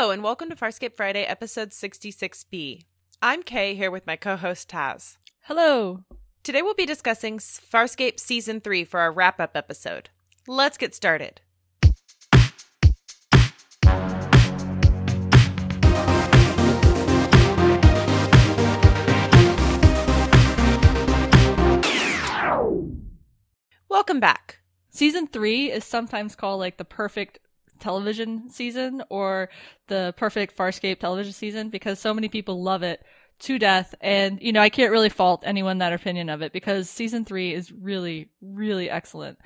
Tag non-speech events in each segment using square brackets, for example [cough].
Hello, and welcome to Farscape Friday, episode 66B. I'm Kay here with my co host Taz. Hello. Today we'll be discussing Farscape Season 3 for our wrap up episode. Let's get started. Welcome back. Season three is sometimes called like the perfect television season or the perfect Farscape television season because so many people love it to death. And, you know, I can't really fault anyone that opinion of it because season three is really, really excellent.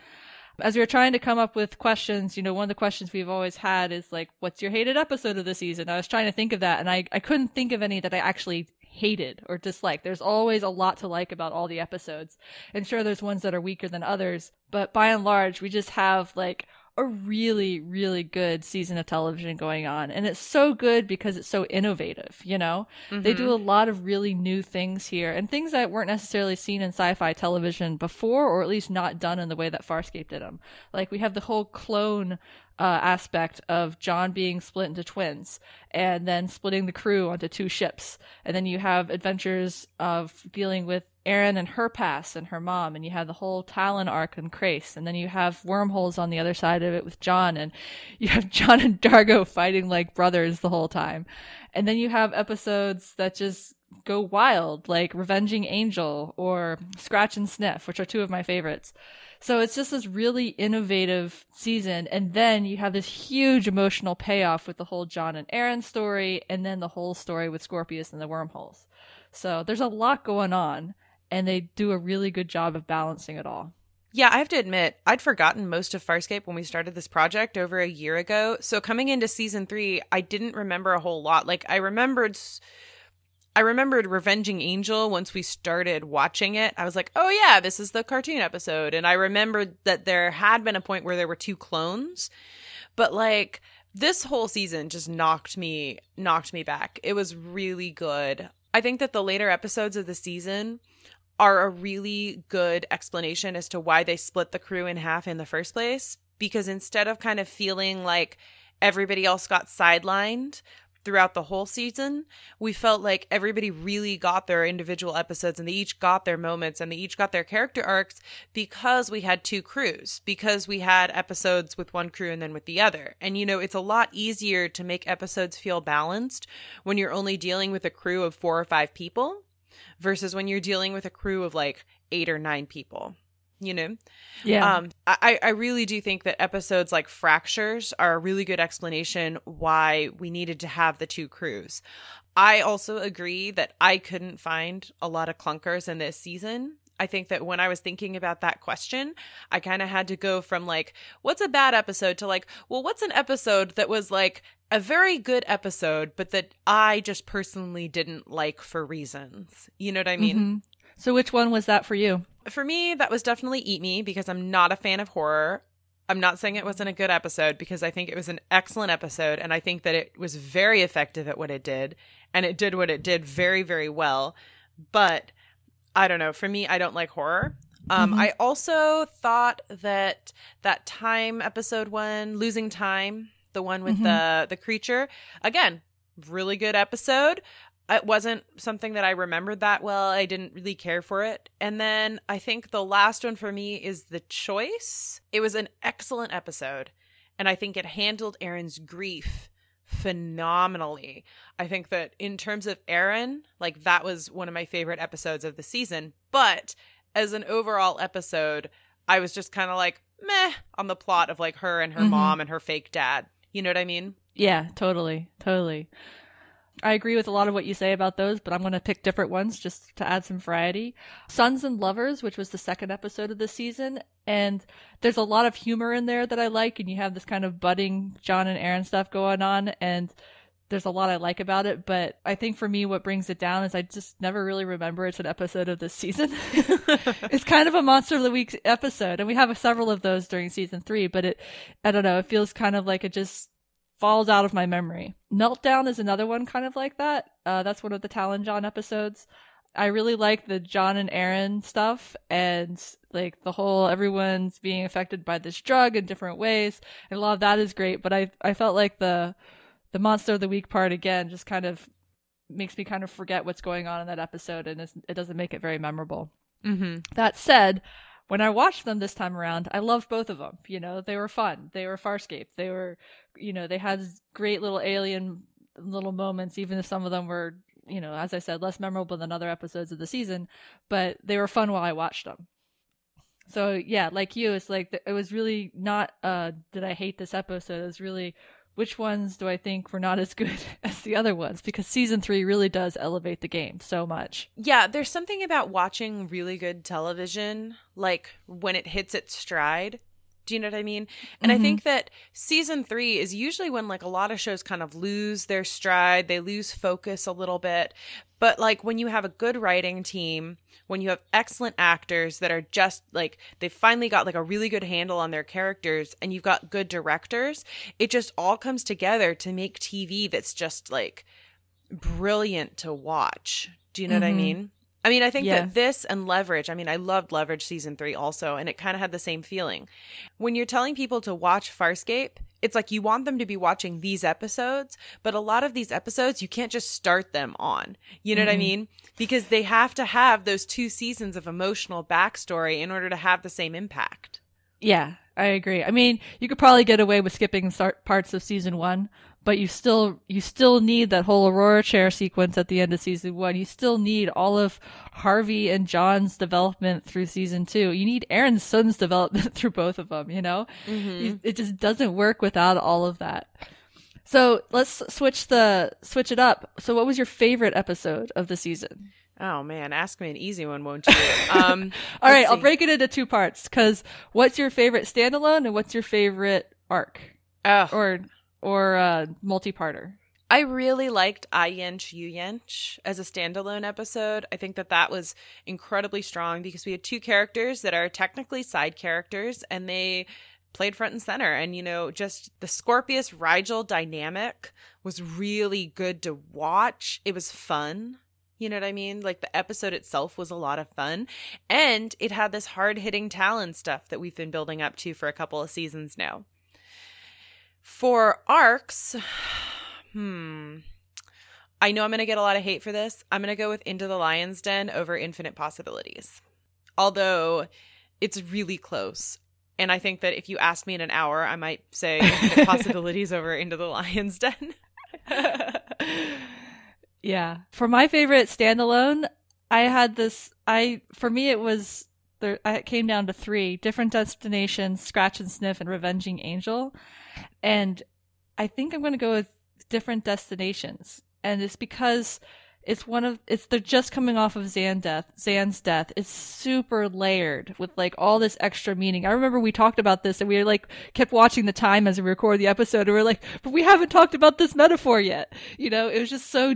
As we were trying to come up with questions, you know, one of the questions we've always had is like, what's your hated episode of the season? I was trying to think of that and I, I couldn't think of any that I actually hated or disliked. There's always a lot to like about all the episodes. And sure, there's ones that are weaker than others, but by and large, we just have like a really, really good season of television going on. And it's so good because it's so innovative, you know? Mm-hmm. They do mm-hmm. a lot of really new things here and things that weren't necessarily seen in sci fi television before, or at least not done in the way that Farscape did them. Like we have the whole clone uh, aspect of John being split into twins and then splitting the crew onto two ships. And then you have adventures of dealing with Aeryn and her past and her mom, and you have the whole Talyn arc and Crais, and then you have wormholes on the other side of it with John, and [laughs] you have John and D'Argo fighting like brothers the whole time. And then you have episodes that just go wild, like Revenging Angel or Scratch and Sniff, which are two of my favorites. So it's just this really innovative season. And then you have this huge emotional payoff with the whole John and Aeryn story, and then the whole story with Scorpius and the wormholes. So there's a lot going on and they do a really good job of balancing it all. Yeah, I have to admit, I'd forgotten most of Farscape when we started this project over a year ago. So coming into season three, I didn't remember a whole lot. Like I remembered, I remembered Revenging Angel once we started watching it. I was like, oh yeah, this is the cartoon episode, and I remembered that there had been a point where there were two clones, but like this whole season just knocked me knocked me back. It was really good. I think that the later episodes of the season are a really good explanation as to why they split the crew in half in the first place. Because instead of kind of feeling like everybody else got sidelined throughout the whole season, we felt like everybody really got their individual episodes and they each got their moments and they each got their character arcs because we had two crews, because we had episodes with one crew and then with the other. And you know, it's a lot easier to make episodes feel balanced when you're only dealing with a crew of four or five people versus when you're dealing with a crew of like eight or nine people you know? Yeah. Um i i really do think that episodes like fractures are a really good explanation why we needed to have the two crews. I also agree that i couldn't find a lot of clunkers in this season. I think that when I was thinking about that question, I kind of had to go from like, what's a bad episode to like, well, what's an episode that was like a very good episode, but that I just personally didn't like for reasons. You know what I mean? Mm-hmm. So, which one was that for you? For me, that was definitely Eat Me because I'm not a fan of horror. I'm not saying it wasn't a good episode because I think it was an excellent episode and I think that it was very effective at what it did and it did what it did very, very well. But I don't know. For me, I don't like horror. Um, mm-hmm. I also thought that that time episode one, losing time, the one with mm-hmm. the the creature, again, really good episode. It wasn't something that I remembered that well. I didn't really care for it. And then I think the last one for me is the choice. It was an excellent episode, and I think it handled Aeryn's grief phenomenally. I think that in terms of Aeryn, like that was one of my favorite episodes of the season. But as an overall episode, I was just kind of like meh on the plot of like her and her mm-hmm. mom and her fake dad. You know what I mean? Yeah, totally. Totally. I agree with a lot of what you say about those, but I'm going to pick different ones just to add some variety. Sons and Lovers, which was the second episode of the season, and there's a lot of humor in there that I like, and you have this kind of budding John and Aeryn stuff going on, and there's a lot I like about it, but I think for me, what brings it down is I just never really remember it's an episode of this season. [laughs] it's kind of a monster of the week episode, and we have several of those during season three, but it, I don't know, it feels kind of like it just falls out of my memory. Meltdown is another one kind of like that. Uh, that's one of the Talyn John episodes. I really like the John and Aeryn stuff and like the whole everyone's being affected by this drug in different ways. And a lot of that is great, but I I felt like the the monster of the week part again just kind of makes me kind of forget what's going on in that episode, and it doesn't make it very memorable. Mm-hmm. That said, when I watched them this time around, I loved both of them. You know, they were fun. They were Farscape. They were, you know, they had great little alien little moments, even if some of them were, you know, as I said, less memorable than other episodes of the season, but they were fun while I watched them. So yeah, like you, it's like it was really not uh did I hate this episode? It was really which ones do I think were not as good [laughs] as the other ones? Because season three really does elevate the game so much. Yeah, there's something about watching really good television, like when it hits its stride. Do you know what I mean? And mm-hmm. I think that season three is usually when like a lot of shows kind of lose their stride, they lose focus a little bit. But like when you have a good writing team, when you have excellent actors that are just like they've finally got like a really good handle on their characters and you've got good directors, it just all comes together to make TV that's just like brilliant to watch. Do you know mm-hmm. what I mm-hmm. mean? I mean, I think yeah. that this and Leverage, I mean, I loved Leverage season three also, and it kind of had the same feeling. When you're telling people to watch Farscape, it's like you want them to be watching these episodes, but a lot of these episodes, you can't just start them on. You know mm-hmm. what I mm-hmm. mean? Because they have to have those two seasons of emotional backstory in order to have the same impact. Yeah, I agree. I mean, you could probably get away with skipping parts of season one, but you still you still need that whole Aurora chair sequence at the end of season one. You still need all of Harvey and John's development through season two. You need Aeryn Sun's [laughs] development through both of them. You know, mm-hmm. it just doesn't work without all of that. So let's switch the switch it up. So, what was your favorite episode of the season? Oh man, ask me an easy one, won't you? [laughs] Um, all right, see. I'll break it into two parts. Because what's your favorite standalone, and what's your favorite arc? Oh. Or or a multi-parter? I really liked I Yensch You Yensch as a standalone episode. I think that that was incredibly strong because we had two characters that are technically side characters and they played front and center. And, you know, just the Scorpius Rygel dynamic was really good to watch. It was fun. You know what I mean? Like the episode itself was a lot of fun. And it had this hard hitting Talyn stuff that we've been building up to for a couple of seasons now. For arcs, [sighs] hmm. I know I'm going to get a lot of hate for this. I'm going to go with Into the Lion's Den over Infinite Possibilities. Although it's really close. And I think that if you asked me in an hour, I might say [laughs] Possibilities over Into the Lion's Den. [laughs] yeah. For my favorite standalone, I had this I for me it was there it came down to 3, Different Destinations, Scratch and Sniff and Revenging Angel. And I think I'm going to go with different destinations. And it's because it's one of it's they're just coming off of Zhaan death, Zhaan's death. It's super layered with like all this extra meaning. I remember we talked about this and we were like kept watching the time as we record the episode and we are like, but we haven't talked about this metaphor yet. You know, it was just so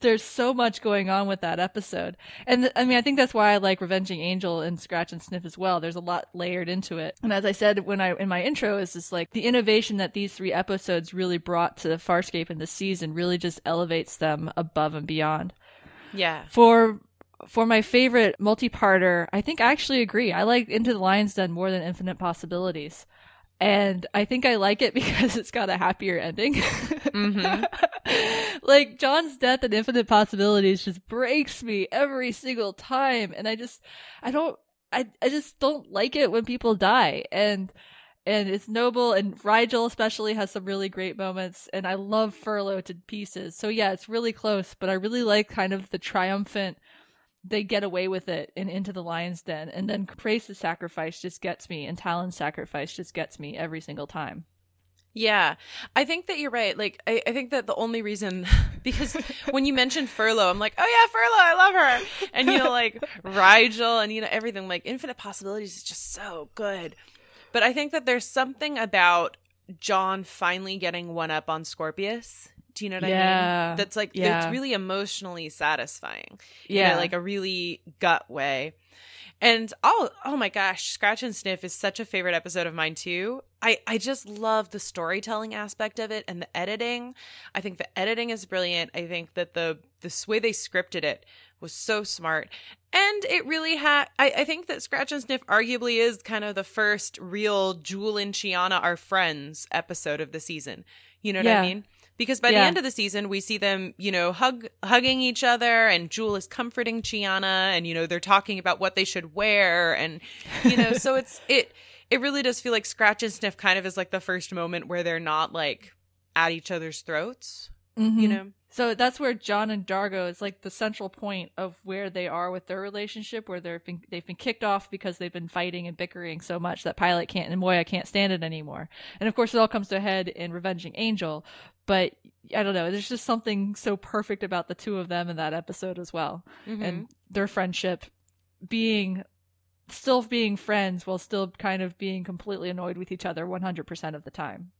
there's so much going on with that episode. And th- I mean, I think that's why I like Revenging Angel and Scratch and Sniff as well. There's a lot layered into it. And as I said when I in my intro is just like the innovation that these three episodes really brought to Farscape in the season really just elevates them above and beyond. Yeah. For for my favorite multi-parter, I think I actually agree. I like Into the Lion's Den more than Infinite Possibilities and I think I like it [laughs] because it's got a happier ending. Mm-hmm. [laughs] like John's death and infinite possibilities just breaks me every single time, and I just, I don't, I, I just don't like it when people die, and and it's noble, and Rygel especially has some really great moments, and I love Furlow to pieces. So yeah, it's really close, but I really like kind of the triumphant they get away with it and into the lion's den and then Crais's sacrifice just gets me and Talyn's sacrifice just gets me every single time. Yeah, I think that you're right. Like, I, I think that the only reason, [laughs] because when you mentioned Furlow, I'm like, oh yeah, Furlow, I love her. And, you know, like Rygel and, you know, everything, like Infinite Possibilities is just so good. But I think that there's something about John finally getting one up on Scorpius do you know what yeah. I mean? That's like yeah. it's really emotionally satisfying. Yeah, like a really gut way. And oh, oh my gosh, Scratch and Sniff is such a favorite episode of mine too. I I just love the storytelling aspect of it and the editing. I think the editing is brilliant. I think that the the way they scripted it was so smart. And it really had, I, I, think that Scratch and Sniff arguably is kind of the first real Jool and Chiana are friends episode of the season. You know what yeah. I mean? Because by Yeah. the end of the season we see them you know hug hugging each other and jool is comforting chiana and you know they're talking about what they should wear and you know so it's [laughs] it it really does feel like scratch and sniff kind of is like the first moment where they're not like at each other's throats you Mhm. know So that's where John and D'Argo is like the central point of where they are with their relationship, where they've been they've been kicked off because they've been fighting and bickering so much that Pilot can't and Moya can't stand it anymore. And of course, it all comes to a head in Revenging Angel. But I don't know, there's just something so perfect about the two of them in that episode as well, Mhm. and their friendship being still being friends while still kind of being completely annoyed with each other 100% of the time.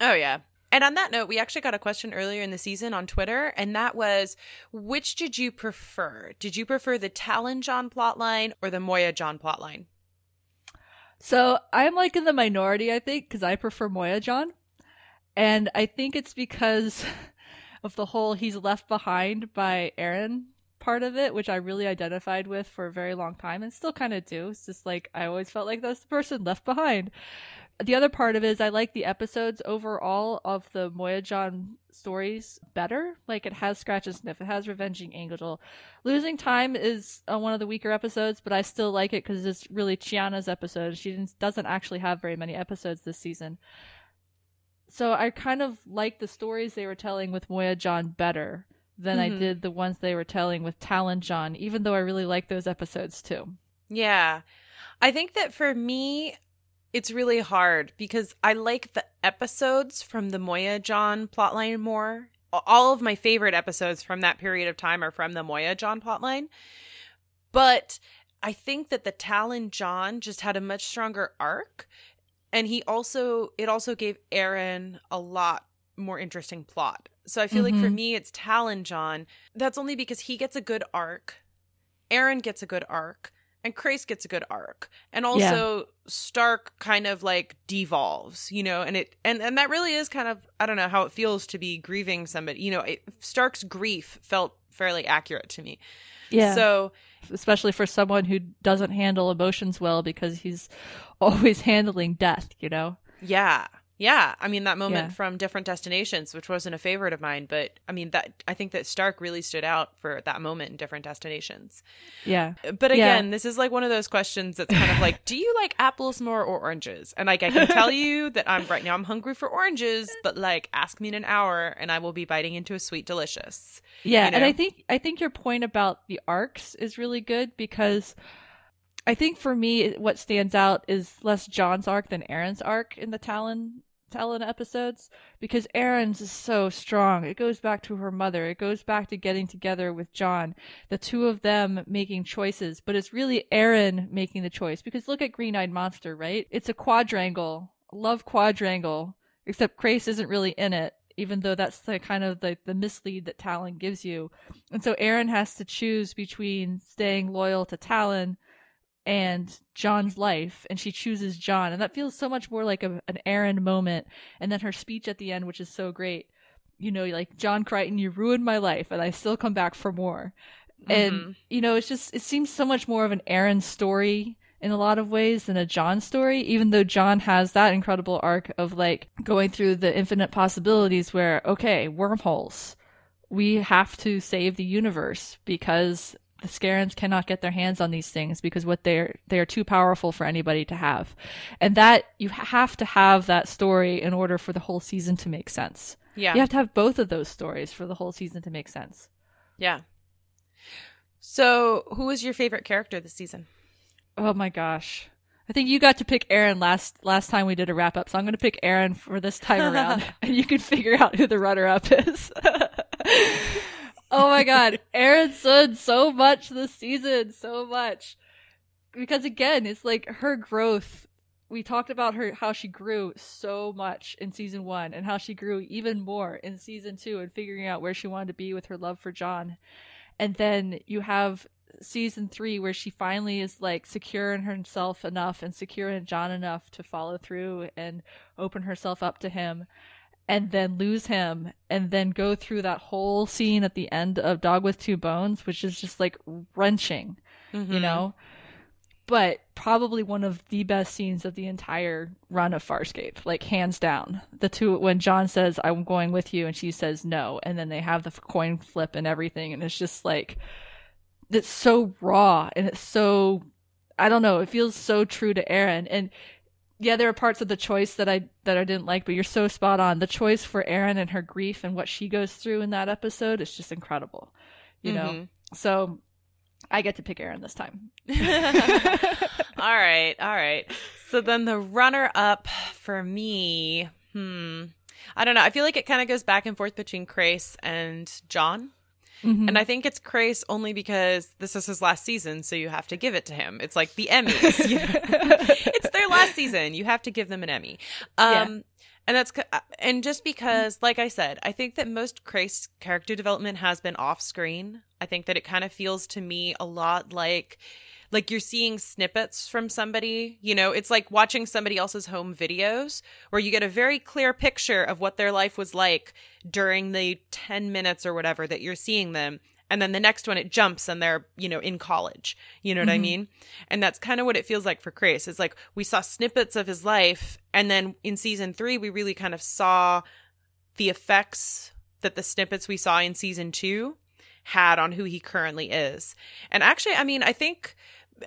Oh yeah. And on that note, we actually got a question earlier in the season on Twitter, and that was which did you prefer? Did you prefer the Talyn John plotline or the Moya John plotline? So I'm like in the minority, I think, because I prefer Moya John. And I think it's because [laughs] of the whole he's left behind by Aeryn part of it, which I really identified with for a very long time and still kind of do. It's just like I always felt like that's the person left behind. The other part of it is I like the episodes overall of the Moya John stories better. Like it has Scratch and Sniff, it has Revenging Angel. Losing Time is uh, one of the weaker episodes, but I still like it because it's really Chiana's episode. She doesn't actually have very many episodes this season. So I kind of like the stories they were telling with Moya John better than I Mhm. did the ones they were telling with Talyn John, even though I really like those episodes too. Yeah. I think that for me, it's really hard because I like the episodes from the Moya John plotline more. All of my favorite episodes from that period of time are from the Moya John plotline. But I think that the Talyn John just had a much stronger arc. And he also, it also gave Aeryn a lot more interesting plot. So I feel like for Mhm. me, it's Talyn John. That's only because he gets a good arc. Aeryn gets a good arc and Crais gets a good arc. And also Stark kind of like devolves, you know, and it and and that really is kind of I don't know how it feels to be grieving somebody. You know, it, Stark's grief felt fairly accurate to me. Yeah. So, especially for someone who doesn't handle emotions well because he's [laughs] always handling death, you know? yeah. Yeah, I mean that moment Yeah. from different destinations, which wasn't a favorite of mine, but I mean that I think that Stark really stood out for that moment in different destinations. Yeah. But Yeah. again, this is like one of those questions that's kind of like, [laughs] do you like apples more or oranges? And like, I can tell [laughs] you that I'm right now, I'm hungry for oranges, but like, ask me in an hour and I will be biting into a sweet delicious. Yeah, you and? I think I think your point about the arcs is really good because I think for me what stands out is less John's arc than Aeryn's arc in the Talyn Talyn episodes because Aeryn's is so strong. It goes back to her mother. It goes back to getting together with John. The two of them making choices, but it's really Aeryn making the choice because look at Green-Eyed Monster, right? It's a quadrangle, love quadrangle, except Crais isn't really in it. Even though that's the kind of the, the mislead that Talyn gives you. And so Aeryn has to choose between staying loyal to Talyn and John's life, and she chooses John. And that feels so much more like a, an Aeryn moment. And then her speech at the end, which is so great. You know, like, John Crichton, you ruined my life, and I still come back for more. And, Mhm. you know, it's just, it seems so much more of an Aeryn story in a lot of ways than a John story, even though John has that incredible arc of like going through the infinite possibilities where, okay, wormholes. We have to save the universe because the Scarrans cannot get their hands on these things because what they're they are too powerful for anybody to have. And that you have to have that story in order for the whole season to make sense. yeah. You have to have both of those stories for the whole season to make sense. Yeah. So, who was your favorite character this season? Oh my gosh. I think you got to pick Aeryn last last time we did a wrap up, so I'm going to pick Aeryn for this time around, [laughs] and you can figure out who the runner up is. [laughs] oh my god, Aeryn stood so much this season, so much. Because again, it's like her growth. We talked about her how she grew so much in season one, and how she grew even more in season two, and figuring out where she wanted to be with her love for John. And then you have season three where she finally is like secure in herself enough and secure in John enough to follow through and open herself up to him and then lose him and then go through that whole scene at the end of Dog with Two Bones, which is just like wrenching, you Mhm. know? but probably one of the best scenes of the entire run of Farscape, like hands down. The two when John says I'm going with you and she says no, and then they have the coin flip and everything, and it's just like it's so raw and it's so I don't know, it feels so true to Aeryn. and yeah, there are parts of the choice that I that I didn't like, but you're so spot on. The choice for Aeryn and her grief and what she goes through in that episode is just incredible. You mm-hmm. know. So I get to pick Aeryn this time. [laughs] all right, all right. So then the runner up for me, hmm. I don't know. I feel like it kind of goes back and forth between Crais and John. Mm-hmm. And I think it's Crais only because this is his last season, so you have to give it to him. It's like the Emmys. [laughs] You know? [laughs] it's their last season. You have to give them an Emmy. Um, yeah. And that's uh, and just because, like I said, I think that most Crais character development has been off screen. I think that it kind of feels to me a lot like like you're seeing snippets from somebody you know it's like watching somebody else's home videos where you get a very clear picture of what their life was like during the 10 minutes or whatever that you're seeing them. And then the next one it jumps and they're you know in college. You know what mm-hmm. i mean? And that's kind of what it feels like for crais. It's like we saw snippets of his life and then in season three we really kind of saw the effects that the snippets we saw in season two had on who he currently is. And actually i mean i think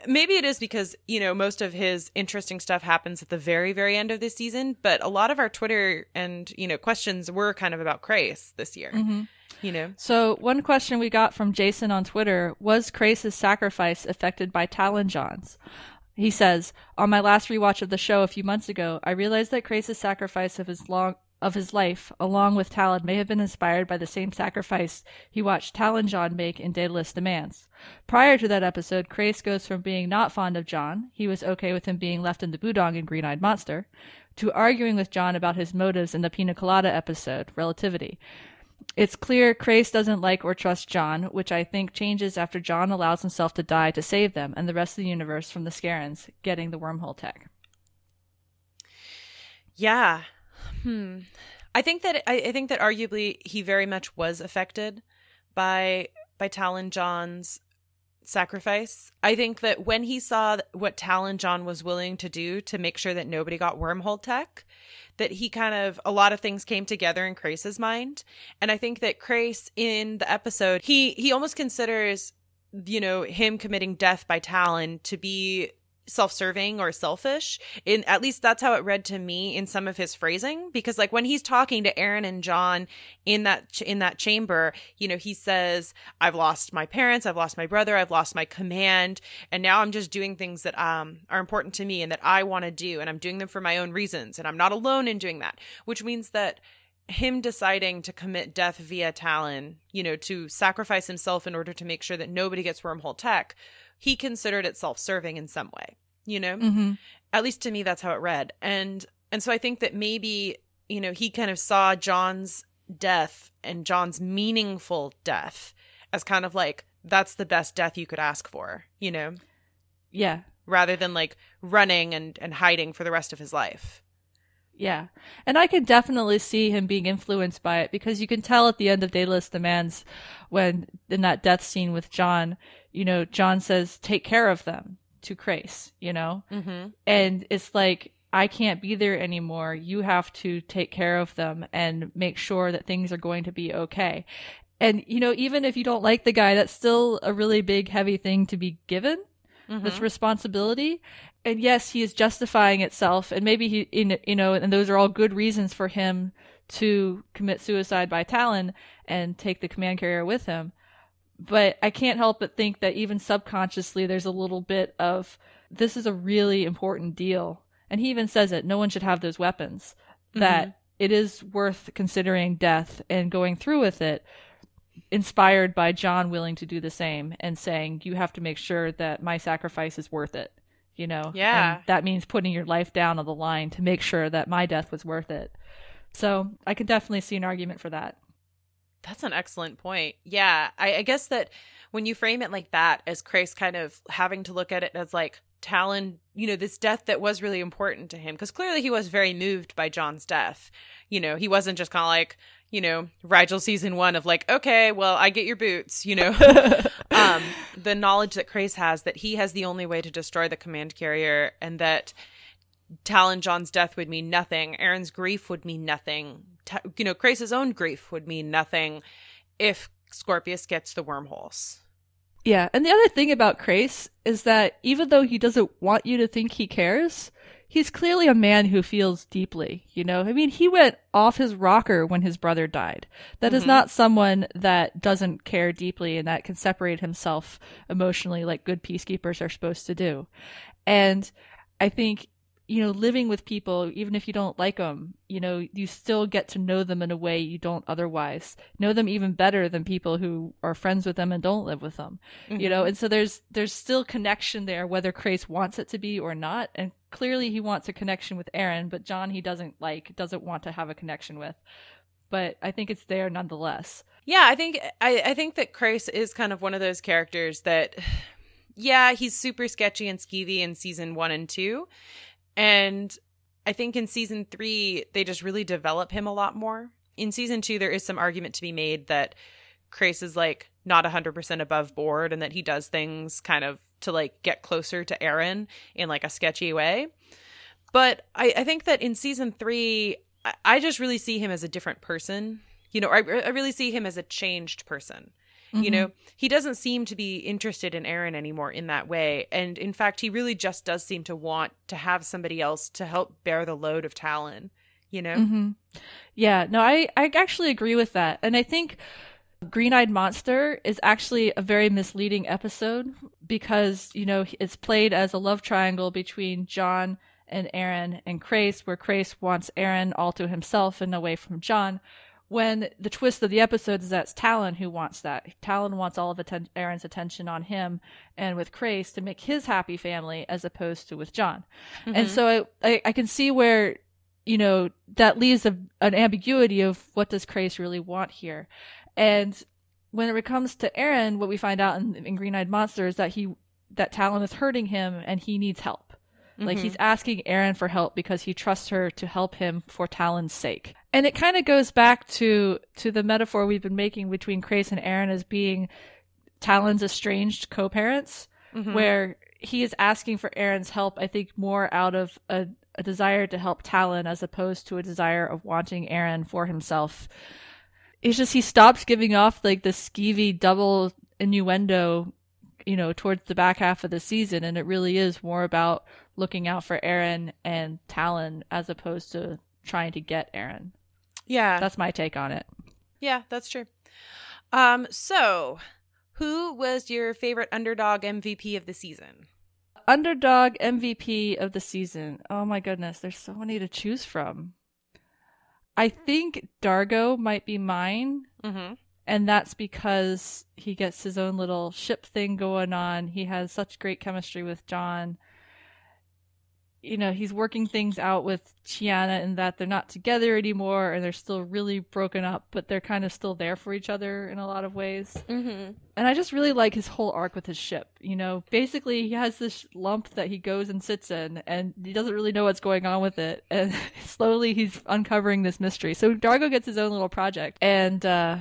maybe it is because you know most of his interesting stuff happens at the very very end of the season but a lot of our twitter and you know questions were kind of about Crais this year mm-hmm. you know so one question we got from jason on twitter was Crais' sacrifice affected by talyn johns he says on my last rewatch of the show a few months ago i realized that Crais' sacrifice of his long of his life, along with Talyn, may have been inspired by the same sacrifice he watched Talyn John make in Daedalus Demands. Prior to that episode, Crais goes from being not fond of John, he was okay with him being left in the Budong in Green Eyed Monster, to arguing with John about his motives in the Pina Colada episode, Relativity. It's clear Crais doesn't like or trust John, which I think changes after John allows himself to die to save them and the rest of the universe from the Scarrans getting the wormhole tech. Yeah, Hmm. I think that I, I think that arguably he very much was affected by by Talyn John's sacrifice. I think that when he saw what Talyn John was willing to do to make sure that nobody got wormhole tech, that he kind of a lot of things came together in Crais's mind. And I think that Crais in the episode, he he almost considers you know him committing death by Talyn to be self-serving or selfish in at least that's how it read to me in some of his phrasing because like when he's talking to Aeryn and John in that ch- in that chamber you know he says I've lost my parents I've lost my brother I've lost my command and now I'm just doing things that um are important to me and that I want to do and I'm doing them for my own reasons and I'm not alone in doing that. Which means that him deciding to commit death via Talyn, you know, to sacrifice himself in order to make sure that nobody gets wormhole tech, he considered it self-serving in some way you know? Mm-hmm. at least to me that's how it read. And and so i think that maybe you know he kind of saw john's death and john's meaningful death as kind of like that's the best death you could ask for you know? Yeah. Rather than like running and and hiding for the rest of his life yeah. And I can definitely see him being influenced by it because you can tell at the end of Daedalus Demands when in that death scene with John, you know, John says, take care of them to Crais, you know? Mm-hmm. And it's like, I can't be there anymore. You have to take care of them and make sure that things are going to be okay. And, you know, even if you don't like the guy, that's still a really big, heavy thing to be given. Mm-hmm. This responsibility. And yes, he is justifying itself. And maybe he, you know, and those are all good reasons for him to commit suicide by Talyn and take the command carrier with him but I can't help but think that even subconsciously there's a little bit of this is a really important deal. And he even says it no one should have those weapons. Mm-hmm. That it is worth considering death and going through with it, inspired by John willing to do the same and saying, You have to make sure that my sacrifice is worth it. You know? Yeah. And that means putting your life down on the line to make sure that my death was worth it. So I can definitely see an argument for that. That's an excellent point. Yeah, I, I, guess that when you frame it like that, as Crais kind of having to look at it as like, Talyn, you know, this death that was really important to him because clearly he was very moved by John's death. You know, he wasn't just kind of like, you know, Rygel season one of like, okay, well, I get your boots, you know. [laughs] um, the knowledge that Crais has that he has the only way to destroy the command carrier and that Talyn John's death would mean nothing. Aeryn's grief would mean nothing. Ta- you know, Crais' own grief would mean nothing if Scorpius gets the wormholes. Yeah, and the other thing about Crais is that even though he doesn't want you to think he cares, he's clearly a man who feels deeply, you know? I mean, he went off his rocker when his brother died. That mm-hmm. is not someone that doesn't care deeply and that can separate himself emotionally like good peacekeepers are supposed to do. And I think you know, living with people, even if you don't like them, you know, you still get to know them in a way you don't otherwise know them even better than people who are friends with them and don't live with them, mm-hmm. you know, mm-hmm. and so there's, there's still connection there, whether Crais wants it to be or not. And clearly he wants a connection with Aeryn, but John he doesn't like, doesn't want to have a connection with. But I think it's there nonetheless. Yeah, I think, I, I think that Crais is kind of one of those characters that, [sighs] yeah, he's super sketchy and skeevy in season one and two and I think in season three, they just really develop him a lot more. In season two, there is some argument to be made that Crais is like not 100% above board and that he does things kind of to like get closer to Aeryn in like a sketchy way. But I, I think that in season three, I, I just really see him as a different person. You know, I, I really see him as a changed person. Mm-hmm. You know, he doesn't seem to be interested in Aeryn anymore in that way. And in fact, he really just does seem to want to have somebody else to help bear the load of Talyn, you know? Mm-hmm. Yeah, no, I, I actually agree with that. And I think Green Eyed Monster is actually a very misleading episode because, you know, it's played as a love triangle between John and Aeryn and Crais, where Crais wants Aeryn all to himself and away from Jon when the twist of the episode is that Talyn who wants that. Talyn wants all of atten- Aeryn's attention on him and with Crais to make his happy family as opposed to with John. Mm-hmm. And so I, I, I, can see where, you know, that leaves a, an ambiguity of what does Crais really want here. And when it comes to Aeryn, what we find out in, in Green Eyed Monster is that he, that Talyn is hurting him and he needs help. Like mm-hmm. he's asking Aeryn for help because he trusts her to help him for Talyn's sake. And it kind of goes back to to the metaphor we've been making between Crais and Aeryn as being Talyn's estranged co-parents, mm-hmm. where he is asking for Aeryn's help, I think more out of a, a desire to help Talyn as opposed to a desire of wanting Aeryn for himself. It's just he stops giving off like the skeevy double innuendo you know, towards the back half of the season, and it really is more about looking out for Aeryn and Talyn as opposed to trying to get Aeryn. Yeah. That's my take on it. Yeah, that's true. Um, so who was your favorite underdog MVP of the season? Underdog MVP of the season. Oh my goodness, there's so many to choose from. I think D'Argo might be mine. Mm-hmm and that's because he gets his own little ship thing going on. He has such great chemistry with Jon. You know, he's working things out with Chiana in that they're not together anymore and they're still really broken up, but they're kind of still there for each other in a lot of ways. Mm-hmm. And I just really like his whole arc with his ship. You know, basically, he has this lump that he goes and sits in and he doesn't really know what's going on with it. [laughs] And slowly he's uncovering this mystery. So D'Argo gets his own little project. And, uh,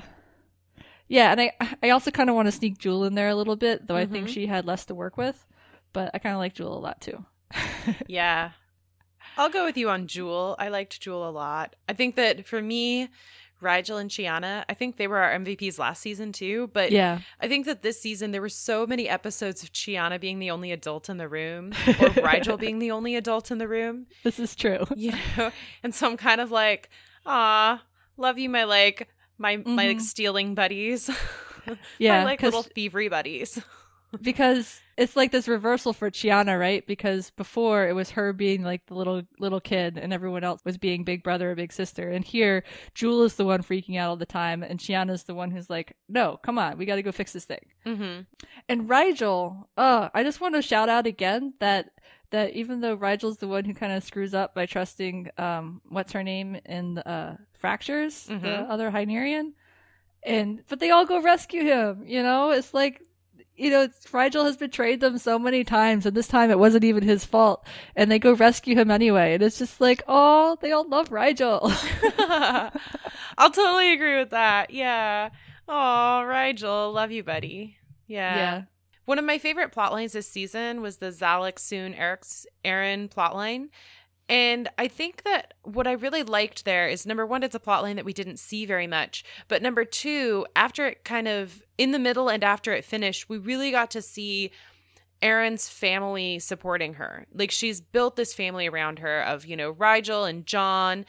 yeah, and I I also kind of want to sneak Jool in there a little bit, though mm-hmm. I think mm-hmm. she had less to work with. But I kind of like Jool a lot too. [laughs] yeah. I'll go with you on Jool. I liked Jool a lot. I think that for me, Rygel and Chiana, I think they were our MVPs last season too. But yeah, I think that this season there were so many episodes of Chiana being the only adult in the room [laughs] or Rygel being the only adult in the room. This is true. [laughs] You know? And so I'm kind of like, ah, love you, my like my mm-hmm. my like stealing buddies. yeah, my like little thievery buddies. Because it's like this reversal for Chiana, right? Because before it was her being like the little little kid, and everyone else was being big brother or big sister. And here, Jool is the one freaking out all the time, and Chiana's the one who's like, "No, come on, we got to go fix this thing." Mm-hmm. And Rygel, oh, I just want to shout out again that that even though Rygel's the one who kind of screws up by trusting um what's her name in uh fractures mm-hmm. the other Hynerian and but they all go rescue him you know it's like you know, Rygel has betrayed them so many times, and this time it wasn't even his fault, and they go rescue him anyway. And it's just like, oh, they all love Rygel. [laughs] [laughs] I'll totally agree with that. Yeah. Oh, Rygel. love you, buddy. Yeah. yeah. One of my favorite plot lines this season was the Xhalax Sun Eric's Aeryn plotline. And I think that what I really liked there is number one, it's a plot line that we didn't see very much. But number two, after it kind of in the middle and after it finished, we really got to see Aeryn's family supporting her. Like she's built this family around her of, you know, Rygel and Jon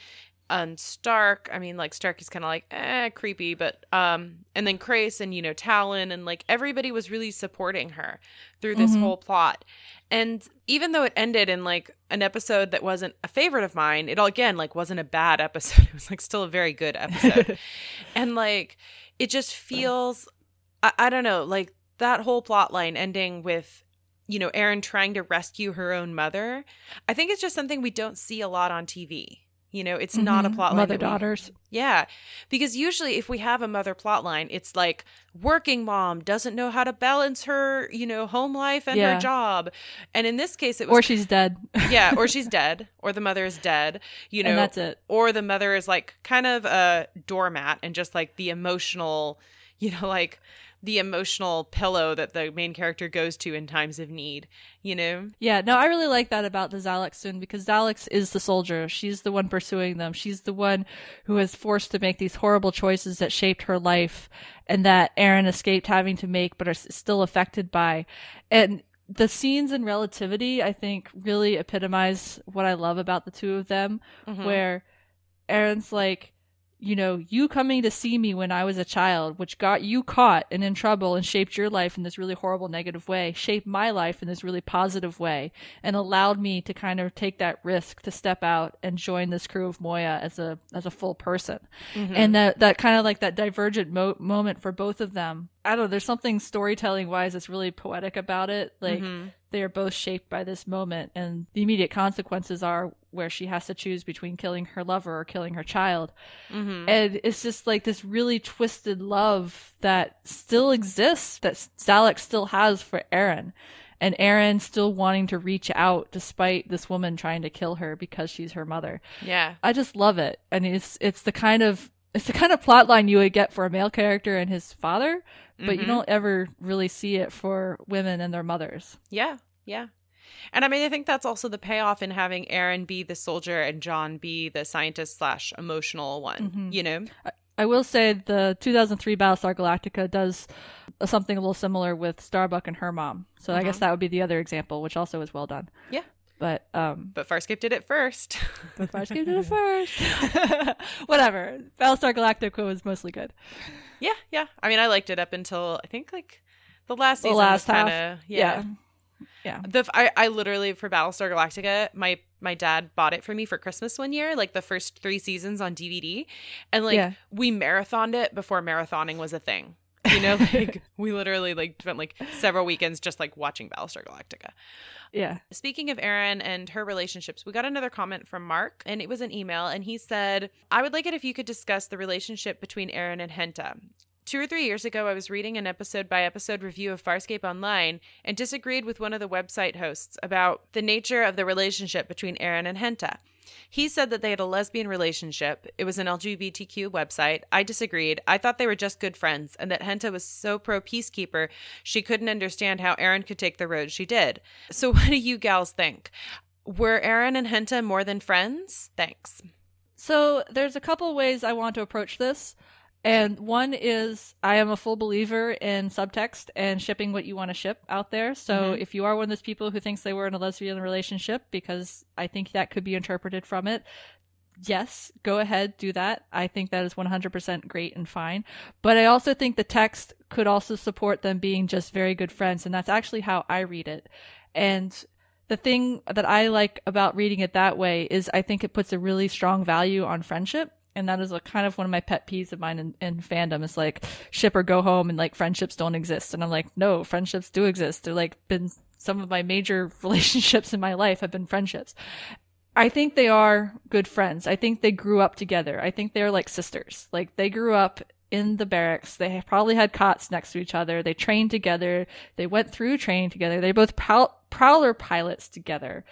and Stark. I mean, like Stark is kind of like eh, creepy, but um, and then Crais and you know Talyn and like everybody was really supporting her through this mm-hmm. whole plot. And even though it ended in like an episode that wasn't a favorite of mine, it all again like wasn't a bad [laughs] episode. It was like still a very good episode, [laughs] and like it just feels I, I don't know like that whole plot line ending with you know Aeryn trying to rescue her own mother. I think it's just something we don't see a lot on TV you know, it's mm-hmm. not a mm-hmm. plot line. Mother daughters. We, yeah. Because usually if we have a mother plot line, it's like working mom doesn't know how to balance her, you know, home life and yeah. her job. And in this case it was Or she's dead. [laughs] yeah, or she's [laughs] dead. Or the mother is dead. You know and that's it. Or the mother is like kind of a doormat and just like the emotional, you know, like the emotional pillow that the main character goes to in times of need, you know? Yeah, no, I really like that about the Xhalax Sun because Xhalax is the soldier. She's the one pursuing them. She's the one who was forced to make these horrible choices that shaped her life and that Aeryn escaped having to make but are still affected by. And the scenes in relativity, I think, really epitomize what I love about the two of them, mm-hmm. where Aeryn's like, you know, you coming to see me when I was a child, which got you caught and in trouble and shaped your life in this really horrible negative way, shaped my life in this really positive way, and allowed me to kind of take that risk to step out and join this crew of Moya as a as a full person. Mm-hmm. And that that kind of like that divergent mo- moment for both of them. I don't know. There's something storytelling wise that's really poetic about it. Like mm-hmm they are both shaped by this moment and the immediate consequences are where she has to choose between killing her lover or killing her child mm-hmm. and it's just like this really twisted love that still exists that Xhalax still has for Aeryn. and Aeryn still wanting to reach out despite this woman trying to kill her because she's her mother yeah i just love it and it's it's the kind of it's the kind of plot line you would get for a male character and his father but mm-hmm. you don't ever really see it for women and their mothers. Yeah, yeah. And I mean, I think that's also the payoff in having Aeryn be the soldier and John be the scientist slash emotional one. Mm-hmm. You know, I, I, will say the 2003 Battlestar Galactica does something a little similar with Starbuck and her mom. So I guess uh-huh. that would be the other example, which also is well done. Yeah. But um, but Farscape did it first. [laughs] but Farscape did it [laughs] first. [laughs] Whatever. Battlestar Galactica was mostly good. Yeah, yeah. I mean, I liked it up until I think like the last season. The last kind of yeah. yeah. Yeah. The I, I literally for Battlestar Galactica, my my dad bought it for me for Christmas one year, like the first three seasons on DVD, and like yeah. we marathoned it before marathoning was a thing. [laughs] You know, [laughs] like we literally like spent like several weekends just like watching Battlestar Galactica. Yeah. Speaking of Aeryn and her relationships, we got another comment from Mark, and it was an email, and he said, I would like it if you could discuss the relationship between Aeryn and Henta. Two or three years ago, I was reading an episode by episode review of Farscape Online and disagreed with one of the website hosts about the nature of the relationship between Aeryn and Henta. He said that they had a lesbian relationship. It was an LGBTQ website. I disagreed. I thought they were just good friends, and that Henta was so pro peacekeeper she couldn't understand how Aeryn could take the road she did. So, [laughs] what do you gals think? Were Aeryn and Henta more than friends? Thanks. So, there's a couple ways I want to approach this. And one is I am a full believer in subtext and shipping what you want to ship out there. So mm-hmm. if you are one of those people who thinks they were in a lesbian relationship, because I think that could be interpreted from it, yes, go ahead, do that. I think that is 100% great and fine. But I also think the text could also support them being just very good friends. And that's actually how I read it. And the thing that I like about reading it that way is I think it puts a really strong value on friendship and that is a kind of one of my pet peeves of mine in, in fandom is like ship or go home and like friendships don't exist and i'm like no friendships do exist they're like been some of my major [laughs] relationships in my life have been friendships i think they are good friends i think they grew up together i think they're like sisters like they grew up in the barracks. They probably had cots next to each other. They trained together. They went through training together. They both prow- prowler pilots together.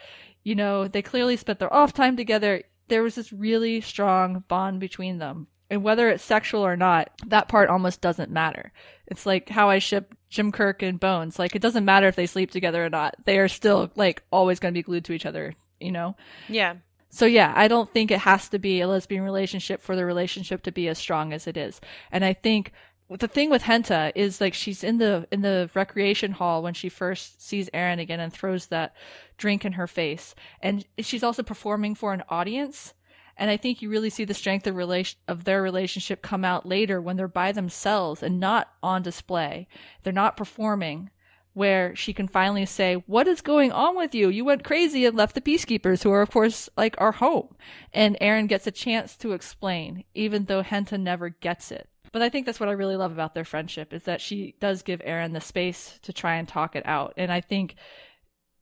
You know, they clearly spent their off time together. There was this really strong bond between them. And whether it's sexual or not, that part almost doesn't matter. It's like how I ship Jim Kirk and Bones. Like, it doesn't matter if they sleep together or not. They are still, like, always going to be glued to each other, you know? Yeah. So yeah, I don't think it has to be a lesbian relationship for the relationship to be as strong as it is. And I think the thing with Henta is like she's in the in the recreation hall when she first sees Aeryn again and throws that drink in her face. And she's also performing for an audience. And I think you really see the strength of relation of their relationship come out later when they're by themselves and not on display. They're not performing where she can finally say, What is going on with you? You went crazy and left the peacekeepers, who are, of course, like our home. And Aeryn gets a chance to explain, even though Henta never gets it. But I think that's what I really love about their friendship is that she does give Aeryn the space to try and talk it out. And I think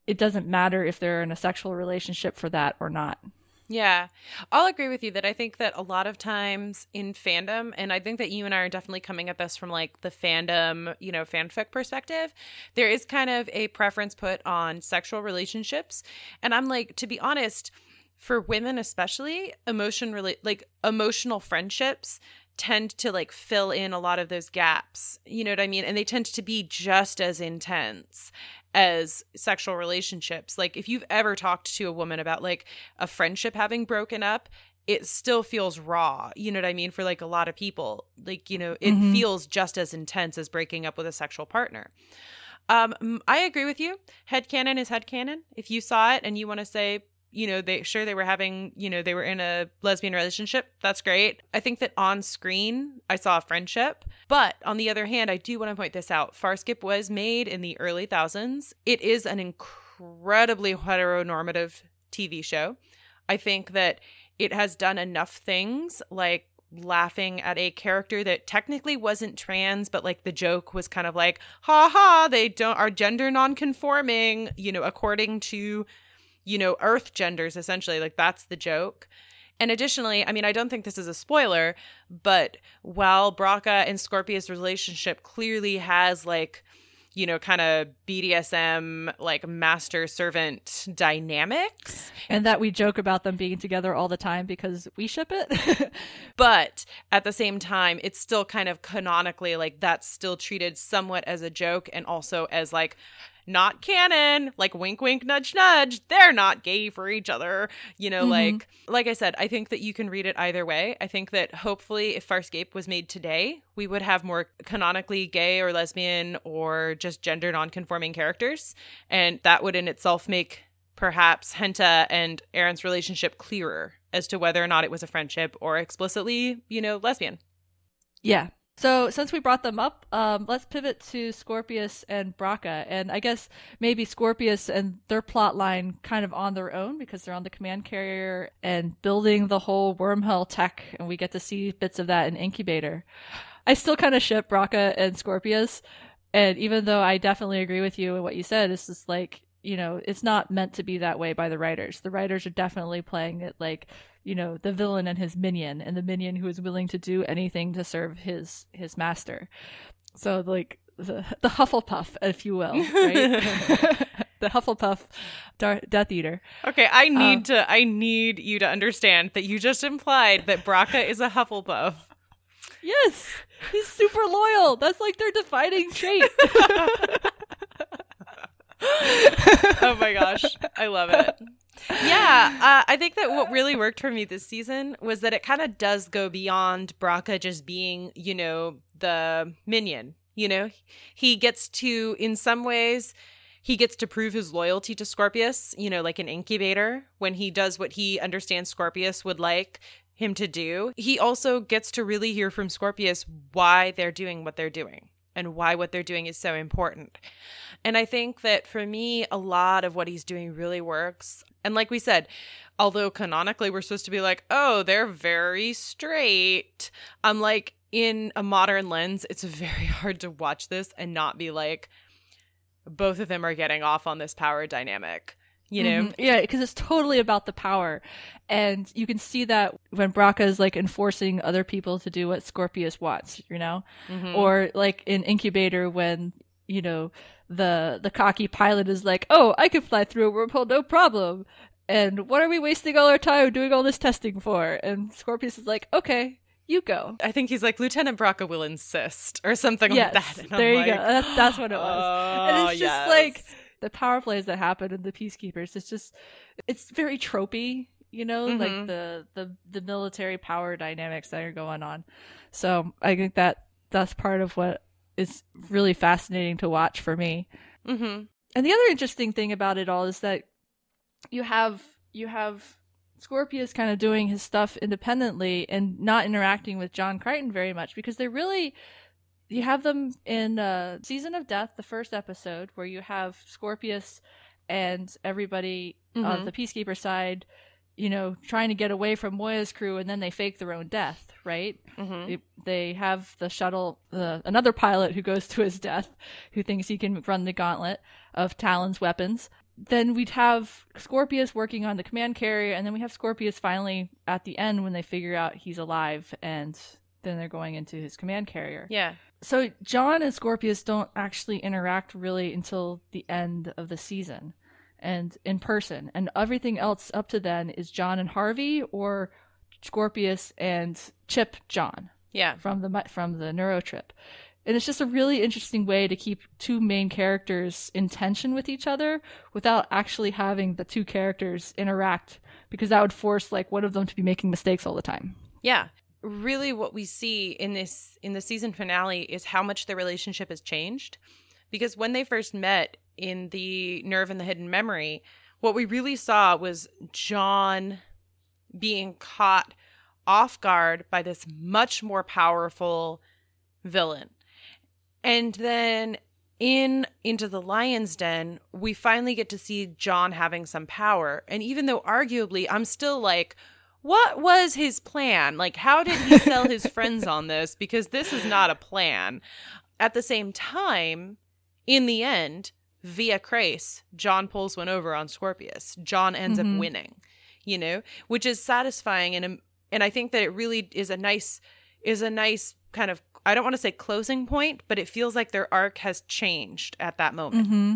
it doesn't matter if they're in a sexual relationship for that or not. Yeah. I'll agree with you that I think that a lot of times in fandom, and I think that you and I are definitely coming at this from like the fandom, you know, fanfic perspective, there is kind of a preference put on sexual relationships. And I'm like, to be honest, for women especially, emotion really like emotional friendships tend to like fill in a lot of those gaps. You know what I mean? And they tend to be just as intense as sexual relationships. Like if you've ever talked to a woman about like a friendship having broken up, it still feels raw. You know what I mean? For like a lot of people, like, you know, it mm-hmm. feels just as intense as breaking up with a sexual partner. Um, I agree with you. Head canon is head canon. If you saw it and you want to say, you know, they sure they were having, you know, they were in a lesbian relationship. That's great. I think that on screen, I saw a friendship. But on the other hand, I do want to point this out. Farscape was made in the early thousands. It is an incredibly heteronormative TV show. I think that it has done enough things like laughing at a character that technically wasn't trans but like the joke was kind of like ha ha they don't are gender non-conforming you know according to you know, earth genders essentially. Like that's the joke. And additionally, I mean, I don't think this is a spoiler, but while Braca and Scorpius' relationship clearly has like, you know, kind of BDSM, like master servant dynamics. And that we joke about them being together all the time because we ship it. [laughs] but at the same time, it's still kind of canonically like that's still treated somewhat as a joke and also as like, not canon. Like wink wink nudge nudge. They're not gay for each other. You know mm-hmm. like like i said i think that you can read it either way. I think that hopefully if farscape was made today we would have more canonically gay or lesbian or just gender non-conforming characters. And that would in itself make perhaps henta and Aeryn's relationship clearer as to whether or not it was a friendship or explicitly you know lesbian. Yeah so since we brought them up, um, let's pivot to Scorpius and Braca, and I guess maybe Scorpius and their plot line kind of on their own because they're on the command carrier and building the whole wormhole tech, and we get to see bits of that in Incubator. I still kind of ship Braca and Scorpius, and even though I definitely agree with you and what you said, it's just like you know, it's not meant to be that way by the writers. The writers are definitely playing it like you know the villain and his minion and the minion who is willing to do anything to serve his his master. So like the, [laughs] the hufflepuff if you will right? [laughs] The hufflepuff Dar- death eater. Okay i need um, to i need you to understand that you just implied that braca is a hufflepuff. Yes he's super loyal. That's like their defining trait. [laughs] Oh my gosh i love it yeah, uh, I think that what really worked for me this season was that it kind of does go beyond Braca just being, you know, the minion. You know, he gets to, in some ways, he gets to prove his loyalty to Scorpius, you know, like an incubator when he does what he understands Scorpius would like him to do. He also gets to really hear from Scorpius why they're doing what they're doing and why what they're doing is so important. And I think that for me, a lot of what he's doing really works. And like we said, although canonically we're supposed to be like, oh, they're very straight, I'm like, in a modern lens, it's very [laughs] hard to watch this and not be like, both of them are getting off on this power dynamic. You know? Mhm. Yeah, because it's totally about the power. And you can see that when Braca is like enforcing other people to do what Scorpius wants, you know? Mhm. Or like in Incubator when, you know, the the cocky pilot is like, "Oh, I can fly through a wormhole no problem." And what are we wasting all our time doing all this testing for? And Scorpius is like, "Okay, you go." I think he's like Lieutenant Braca will insist or something yes, like that. And I'm there you like, go. That's, that's what it was. and [gasps] "Oh, it's just yes." like the power plays that happen in the Peacekeepers. It's just, it's very tropey, you know, like Mhm. the the the military power dynamics that are going on. So I think that that's part of what is really fascinating to watch for me. mm-hmm. And the other interesting thing about it all is that you have you have Scorpius kind of doing his stuff independently and not interacting with John Crichton very much because they're really you have them in uh, Season of Death, the first episode, where you have Scorpius and everybody on Mhm. the Peacekeeper side, you know, trying to get away from Moya's crew, and then they fake their own death, right? Mhm. They, they have the shuttle, uh, another pilot who goes to his death, who thinks he can run the gauntlet of Talyn's weapons. Then we'd have Scorpius working on the command carrier, and then we have Scorpius finally at the end when they figure out he's alive, and then they're going into his command carrier. Yeah. So John and Scorpius don't actually interact really until the end of the season and in person. And everything else up to then is John and Harvey or Scorpius and Chip John Yeah. from the from the neuro trip. And it's just a really interesting way to keep two main characters in tension with each other without actually having the two characters interact because that would force like one of them to be making mistakes all the time. Yeah. Really what we see in this in the season finale is how much their relationship has changed. Because when they first met in the Nerve and the Hidden Memory, what we really saw was John being caught off guard by this much more powerful villain. And then in Into the Lion's Den, we finally get to see John having some power. And even though arguably I'm still like, what was his plan? Like, how did he sell his friends on this? Because this is not a plan. At the same time, in the end, via Crais, John pulls one over on Scorpius. John ends Mhm. up winning, you know, which is satisfying and and I think that it really is a nice is a nice kind of I don't want to say closing point, but it feels like their arc has changed at that moment. Mm-hmm.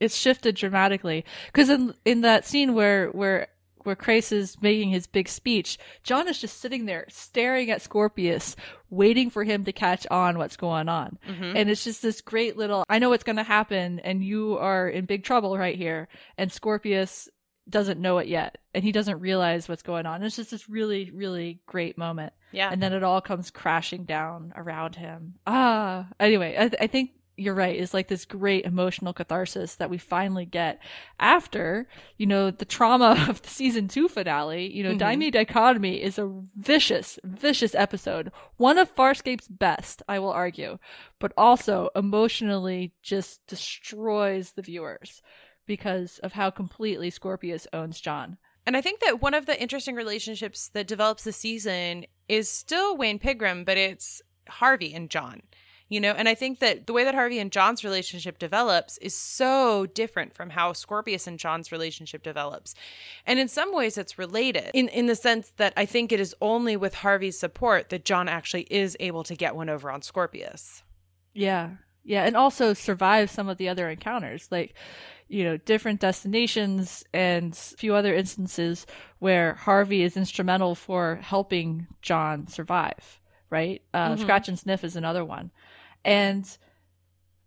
It's shifted dramatically because in in that scene where where where Crais is making his big speech, John is just sitting there staring at Scorpius, waiting for him to catch on what's going on. Mhm. And it's just this great little I know what's going to happen and you are in big trouble right here and Scorpius doesn't know it yet and he doesn't realize what's going on. It's just this really really great moment Yeah. and then it all comes crashing down around him. Ah, anyway, I, I think you're right. It's like this great emotional catharsis that we finally get after, you know, the trauma [laughs] of the season two finale. You know, Mhm. Die Me Dichotomy is a vicious, vicious episode. One of Farscape's best, I will argue, but also emotionally just destroys the viewers because of how completely Scorpius owns John. And I think that one of the interesting relationships that develops this season is still Wayne Pygram, but it's Harvey and John. You know, and I think that the way that Harvey and John's relationship develops is so different from how Scorpius and John's relationship develops. And in some ways it's related in in the sense that I think it is only with Harvey's support that John actually is able to get one over on Scorpius. Yeah. Yeah. And also survive some of the other encounters, like, you know, different destinations and a few other instances where Harvey is instrumental for helping John survive, right? Uh, Mhm. Scratch and Sniff is another one. And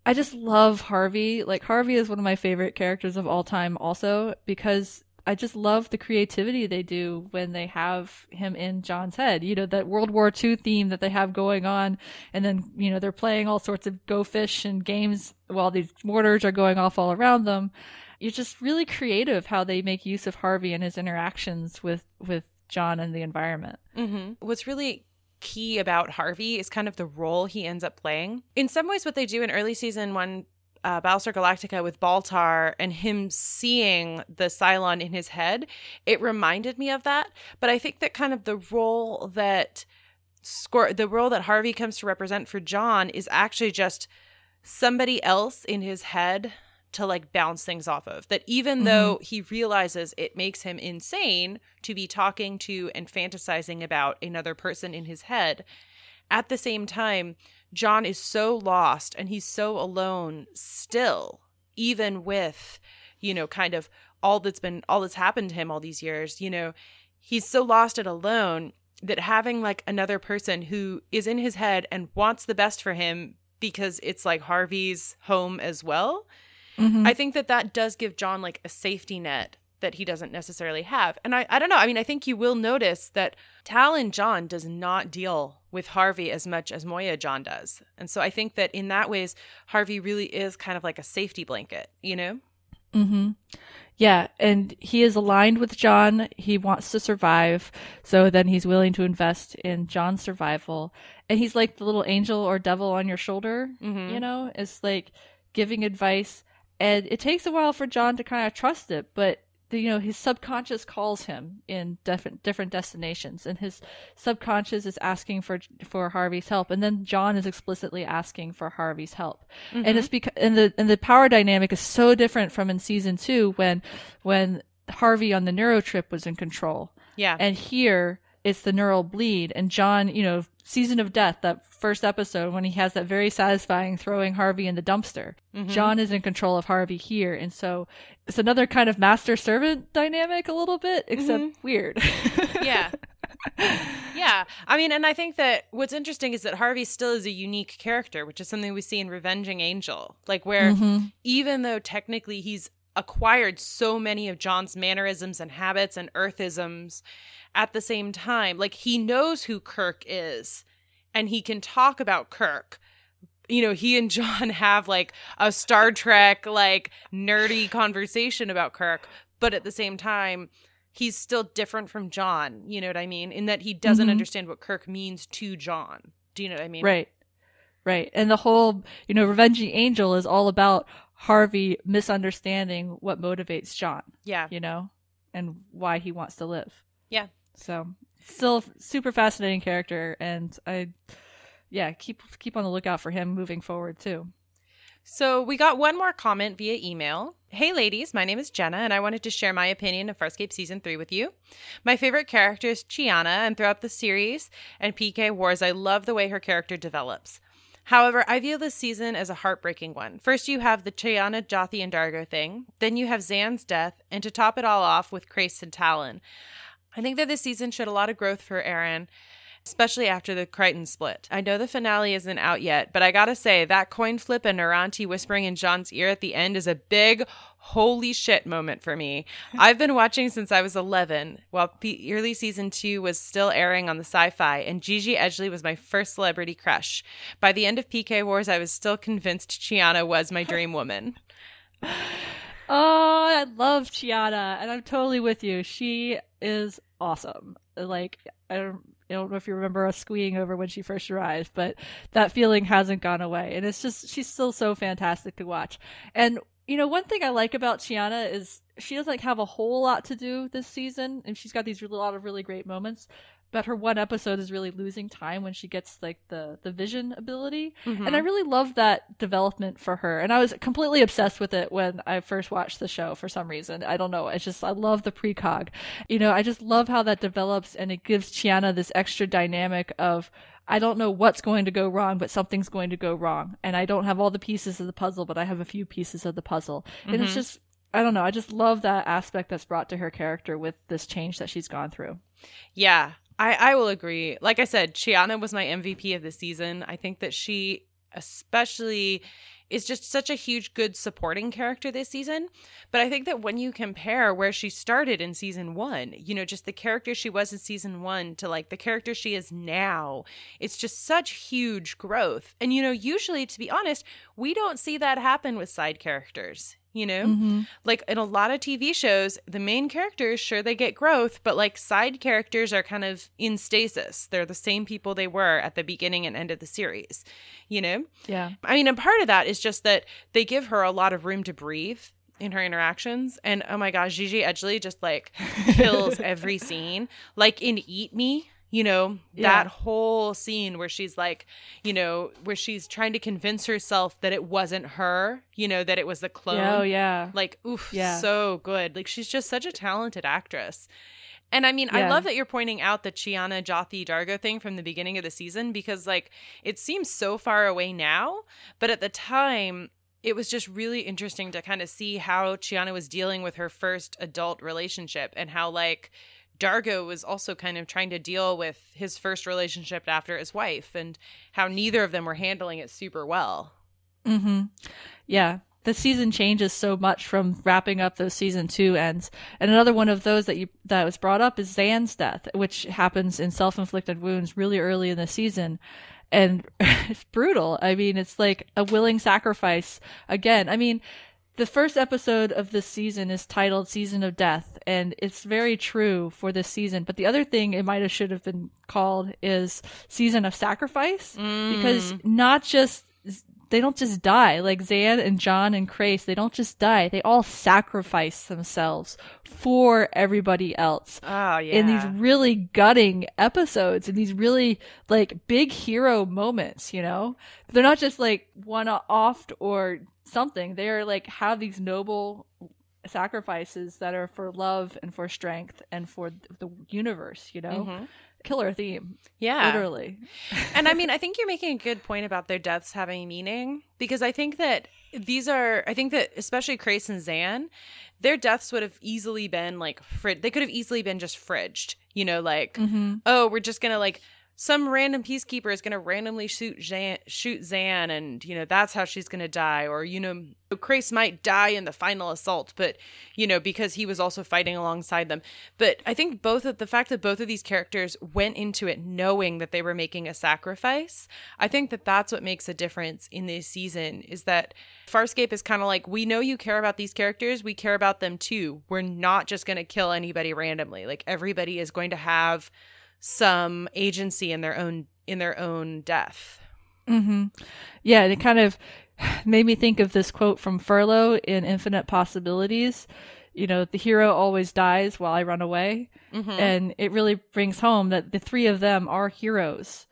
I just love Harvey. Like, Harvey is one of my favorite characters of all time, also, because I just love the creativity they do when they have him in John's head. You know, that World War II theme that they have going on. And then, you know, they're playing all sorts of Go Fish and games while these mortars are going off all around them. It's just really creative how they make use of Harvey and his interactions with, with John and the environment. Mm-hmm. What's really key about Harvey is kind of the role he ends up playing. In some ways, what they do in early season one, uh, Battlestar Galactica with Baltar and him seeing the Cylon in his head, it reminded me of that. But I think that kind of the role that score the role that Harvey comes to represent for John is actually just somebody else in his head to like bounce things off of. That even Mhm. though he realizes it makes him insane to be talking to and fantasizing about another person in his head, at the same time, John is so lost and he's so alone still, even with, you know, kind of all that's been, all that's happened to him all these years, you know, he's so lost and alone that having like another person who is in his head and wants the best for him because it's like Harvey's home as well. Mhm. I think that that does give John like a safety net that he doesn't necessarily have. And I, I don't know. I mean, I think you will notice that Talyn John does not deal with Harvey as much as Moya John does. And so I think that in that ways, Harvey really is kind of like a safety blanket, you know? Mm-hmm. Yeah, and he is aligned with John. He wants to survive, so then he's willing to invest in John's survival. And he's like the little angel or devil on your shoulder, Mhm. you know? It's like giving advice. And it takes a while for John to kind of trust it, but the, you know his subconscious calls him in different different destinations, and his subconscious is asking for for Harvey's help, and then John is explicitly asking for Harvey's help. And mm-hmm. it's because and the and the power dynamic is so different from in season two when when Harvey on the neuro trip was in control, Yeah. and here it's the neural bleed and John, you know, season of death that first episode when he has that very satisfying throwing Harvey in the dumpster. Mm-hmm. John is in control of Harvey here, and so it's another kind of master servant dynamic a little bit, except weird. yeah. [laughs] Yeah. I mean, and I think that what's interesting is that Harvey still is a unique character, which is something we see in Revenging Angel. Like, where Mhm. even though technically he's acquired so many of John's mannerisms and habits and earthisms at the same time, like, he knows who Kirk is and he can talk about Kirk. You know, he and John [laughs] have like a Star Trek, like nerdy conversation about Kirk, but at the same time, he's still different from John. You know what I mean? In that he doesn't Mhm. understand what Kirk means to John. Do you know what I mean? Right. Right. And the whole, you know, Revenging Angel is all about Harvey misunderstanding what motivates John, Yeah. you know, and why he wants to live. Yeah. So, still super fascinating character and I yeah, keep keep on the lookout for him moving forward too. So we got one more comment via email. Hey ladies, my name is Jenna and I wanted to share my opinion of Farscape season 3 with you. My favorite character is Chiana and throughout the series and PK Wars I love the way her character develops. However, I view this season as a heartbreaking one. First you have the Chiana Jothee and D'Argo thing, then you have Zhaan's death, and to top it all off with Crais and Talyn. I think that this season showed a lot of growth for Aeryn, especially after the Crichton split. I know the finale isn't out yet, but I gotta say, that coin flip and Noranti whispering in John's ear at the end is a big holy shit moment for me. [laughs] I've been watching since I was 11, while P- early season 2 was still airing on the sci fi, and Gigi Edgley was my first celebrity crush. By the end of PK Wars, I was still convinced Chiana was my dream [laughs] woman. Oh, I love Chiana, and I'm totally with you. She is awesome. Like I don't, I don't know if you remember us squeeing over when she first arrived, but that feeling hasn't gone away, and it's just she's still so fantastic to watch. And you know, one thing I like about Chiana is she doesn't like, have a whole lot to do this season, and she's got these really, lot of really great moments. But her one episode is really losing time when she gets like the the vision ability, Mm-hmm. and I really love that development for her. And I was completely obsessed with it when I first watched the show for some reason. I don't know. It's just, I love the precog. You know, I just love how that develops and it gives Chiana this extra dynamic of, I don't know what's going to go wrong, but something's going to go wrong. And I don't have all the pieces of the puzzle, but I have a few pieces of the puzzle. And it's Mhm. just, I don't know. I just love that aspect that's brought to her character with this change that she's gone through. Yeah, I, I will agree. Like I said, Chiana was my MVP of the season. I think that she especially is just such a huge good supporting character this season. But I think that when you compare where she started in season one, you know, just the character she was in season one to like the character she is now, it's just such huge growth. And, you know, usually, to be honest, we don't see that happen with side characters. You know, Mm-hmm. like in a lot of TV shows, the main characters, sure, they get growth, but like side characters are kind of in stasis. They're the same people they were at the beginning and end of the series, you know? Yeah. I mean, and part of that is just that they give her a lot of room to breathe in her interactions. And oh my gosh, Gigi Edgley just like [laughs] kills every scene. Like in Eat Me, You know, Yeah. that whole scene where she's like, you know, where she's trying to convince herself that it wasn't her, you know, that it was the clone. oh yeah. Like, oof, Yeah. so good. Like, she's just such a talented actress. And I mean, I love that you're pointing out the Chiana Jothee D'Argo thing from the beginning of the season because, like, it seems so far away now, but at the time, it was just really interesting to kind of see how Chiana was dealing with her first adult relationship and how, like, D'Argo was also kind of trying to deal with his first relationship after his wife and how neither of them were handling it super well. Mm-hmm. Yeah. The season changes so much from wrapping up those season two ends. And another one of those that you that was brought up is Zhaan's death, which happens in self inflicted wounds really early in the season. And [laughs] it's brutal. I mean, it's like a willing sacrifice again. I mean, the first episode of this season is titled Season of Death, and it's very true for this season. But the other thing it might have should have been called is Season of Sacrifice, because mm. not just they don't just die like Zhaan and John and Crais. They don't just die; they all sacrifice themselves for everybody else Oh, yeah. in these really gutting episodes in these really like big hero moments you know they're not just like one off or something they're like have these noble sacrifices that are for love and for strength and for the universe you know Mhm. Killer theme Yeah. literally and I [laughs] mean, I think you're making a good point about their deaths having meaning because I think that these are, I think that especially Crais and Zhaan, their deaths would have easily been like, frid- they could have easily been just fridged, you know, like, mm-hmm. oh, we're just gonna like, some random peacekeeper is gonna randomly shoot Zhaan, shoot Zhaan, and you know that's how she's gonna die, or you know, Crais might die in the final assault, but you know because he was also fighting alongside them. But I think both of the fact that both of these characters went into it knowing that they were making a sacrifice, I think that that's what makes a difference in this season. Is that Farscape is kind of like we know you care about these characters, we care about them too. We're not just gonna kill anybody randomly. Like everybody is going to have some agency in their own in their own death. Mm-hmm. Yeah, and it kind of [sighs] made me think of this quote from Furlow in Infinite Possibilities. You know, the hero always dies while I run away. Mhm. And it really brings home that the three of them are heroes.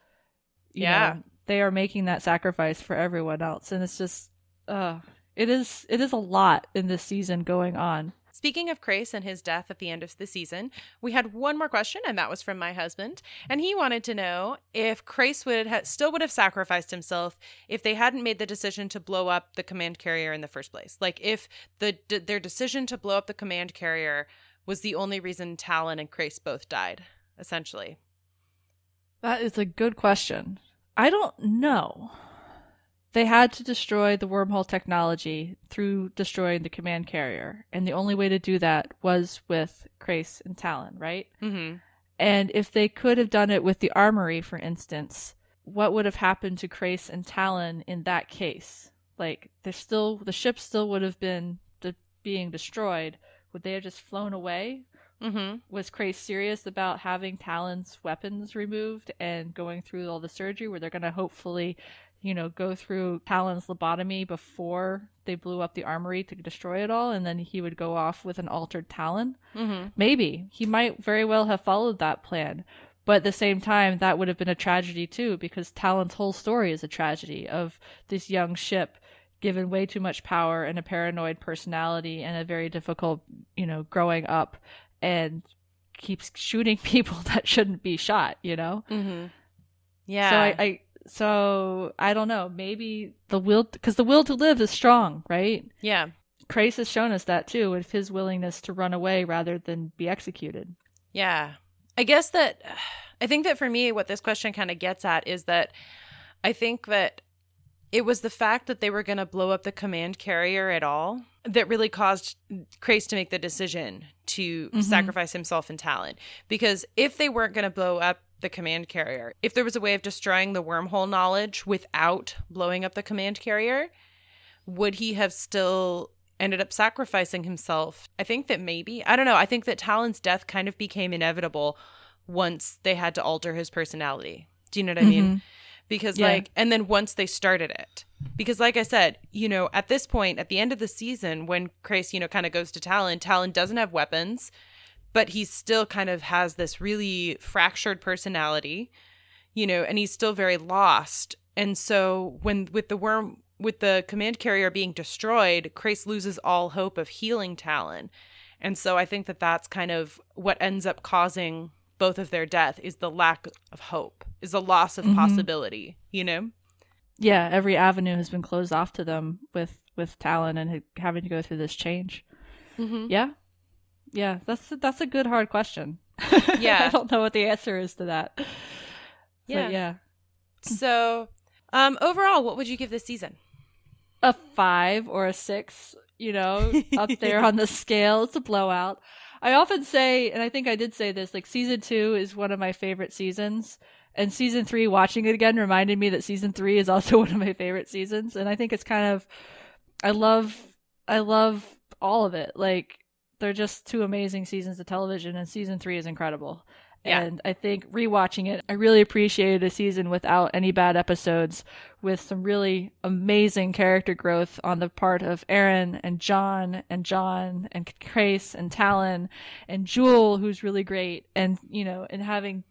You Yeah. know, they are making that sacrifice for everyone else. And it's just, uh, it is, it is a lot in this season going on. Speaking of Crais and his death at the end of the season, we had one more question, and that was from my husband, and he wanted to know if Crais would ha- still would have sacrificed himself if they hadn't made the decision to blow up the command carrier in the first place. Like if the d- their decision to blow up the command carrier was the only reason Talyn and Crais both died, essentially. That is a good question. I don't know. They had to destroy the wormhole technology through destroying the command carrier, and the only way to do that was with Crais and Talyn, right? Mm-hmm. And if they could have done it with the armory, for instance, what would have happened to Crais and Talyn in that case? Like, they're still the ship still would have been de- being destroyed. Would they have just flown away? Mm-hmm. was Crais serious about having Talyn's weapons removed and going through all the surgery where they're going to hopefully, you know, go through Talyn's lobotomy before they blew up the armory to destroy it all and then he would go off with an altered Talyn? Mm-hmm. Maybe. He might very well have followed that plan. But at the same time, that would have been a tragedy too, because Talyn's whole story is a tragedy of this young ship given way too much power and a paranoid personality and a very difficult, you know, growing up and keeps shooting [laughs] people that shouldn't be shot, you know? Mm-hmm. Yeah. So I, I so I don't know. Maybe the will, because the will to live is strong, right? yeah. Crais has shown us that too, with his willingness to run away rather than be executed. Yeah. I guess that [sighs] I think that for me, what this question kind of gets at is that I think that it was the fact that they were going to blow up the command carrier at all that really caused Crais to make the decision to Mhm. sacrifice himself and Talyn. Because if they weren't going to blow up the command carrier, if there was a way of destroying the wormhole knowledge without blowing up the command carrier, would he have still ended up sacrificing himself? I think that maybe. I don't know. I think that Talyn's death kind of became inevitable once they had to alter his personality. Do you know what I mean? Mm-hmm. Because Yeah. like and then once they started it. Because like I said, you know, at this point at the end of the season when Crais, you know, kind of goes to Talyn, Talyn doesn't have weapons. But he still kind of has this really fractured personality, you know, and he's still very lost. And so when with the worm with the command carrier being destroyed, Crais loses all hope of healing Talyn. And so I think that that's kind of what ends up causing both of their death is the lack of hope, is the loss of mm-hmm. possibility, you know? Yeah, every avenue has been closed off to them with with Talyn and having to go through this change. Mm-hmm. Yeah, yeah, that's that's a good hard question. [laughs] Yeah, I don't know what the answer is to that. Yeah, but yeah. So, um, overall, what would you give this season? A five or a six. You know, [laughs] up there on the scale. It's a blowout. I often say, and I think I did say this, like season two is one of my favorite seasons. And season three, watching it again, reminded me that season three is also [laughs] one of my favorite seasons. And I think it's kind of, I love, I love all of it. Like, they're just two amazing seasons of television, and season three is incredible. Yeah. And I think rewatching it, I really appreciated a season without any bad episodes, with some really amazing character growth on the part of Aeryn and John and John and Crais and Talyn and Jool, who's really great, and you know, and having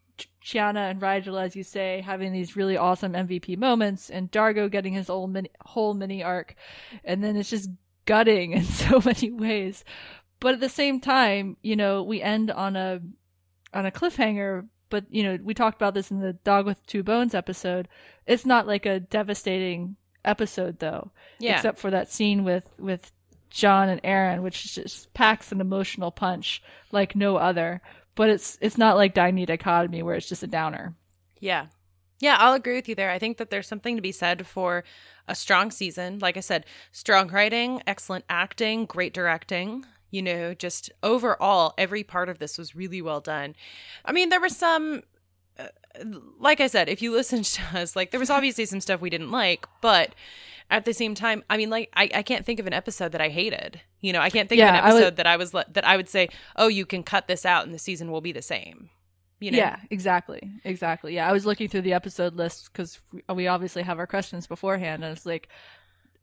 Chiana and Rygel, as you say, having these really awesome MVP moments, and D'Argo getting his old mini, whole mini arc, and then it's just gutting [laughs] in so many ways. But at the same time, you know, we end on a on a cliffhanger. But you know, we talked about this in the Dog with Two Bones episode. It's not like a devastating episode, though. Yeah. Except for that scene with with John and Aeryn, which just packs an emotional punch like no other. But it's it's not like Die Dichotomy where it's just a downer. Yeah. Yeah, I'll agree with you there. I think that there's something to be said for a strong season. Like I said, strong writing, excellent acting, great directing you know, just overall, every part of this was really well done. I mean, there was some, uh, like I said, if you [laughs] listened to us, like there was obviously some stuff we didn't like, but at the same time, I mean, like I, I can't think of an episode that I hated. You know, I can't think yeah, of an episode I would, that I was that I would say, oh, you can cut this out and the season will be the same. You know? Yeah, exactly, exactly. Yeah, I was looking through the episode list because we obviously have our questions beforehand, and it's like,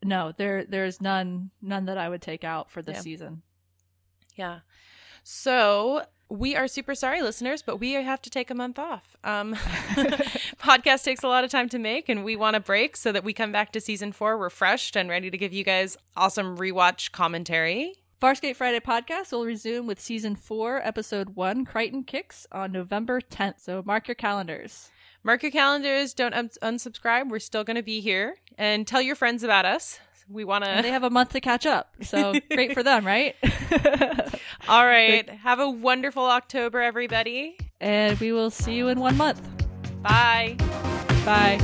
no, there there's none none that I would take out for this yeah. season. Yeah. So we are super sorry, listeners, but we have to take a month off. Um, [laughs] podcast takes a lot of time to make, and we want a break so that we come back to season four refreshed and ready to give you guys awesome rewatch commentary. Farscape Friday podcast will resume with season four, episode one, Crichton Kicks, on November 10th. So mark your calendars. Mark your calendars. Don't un- unsubscribe. We're still going to be here. And tell your friends about us we want to. They have a month to catch up, so [laughs] great for them, right? [laughs] All right. Have a wonderful October, everybody. And we will see you in one month. Bye. Bye.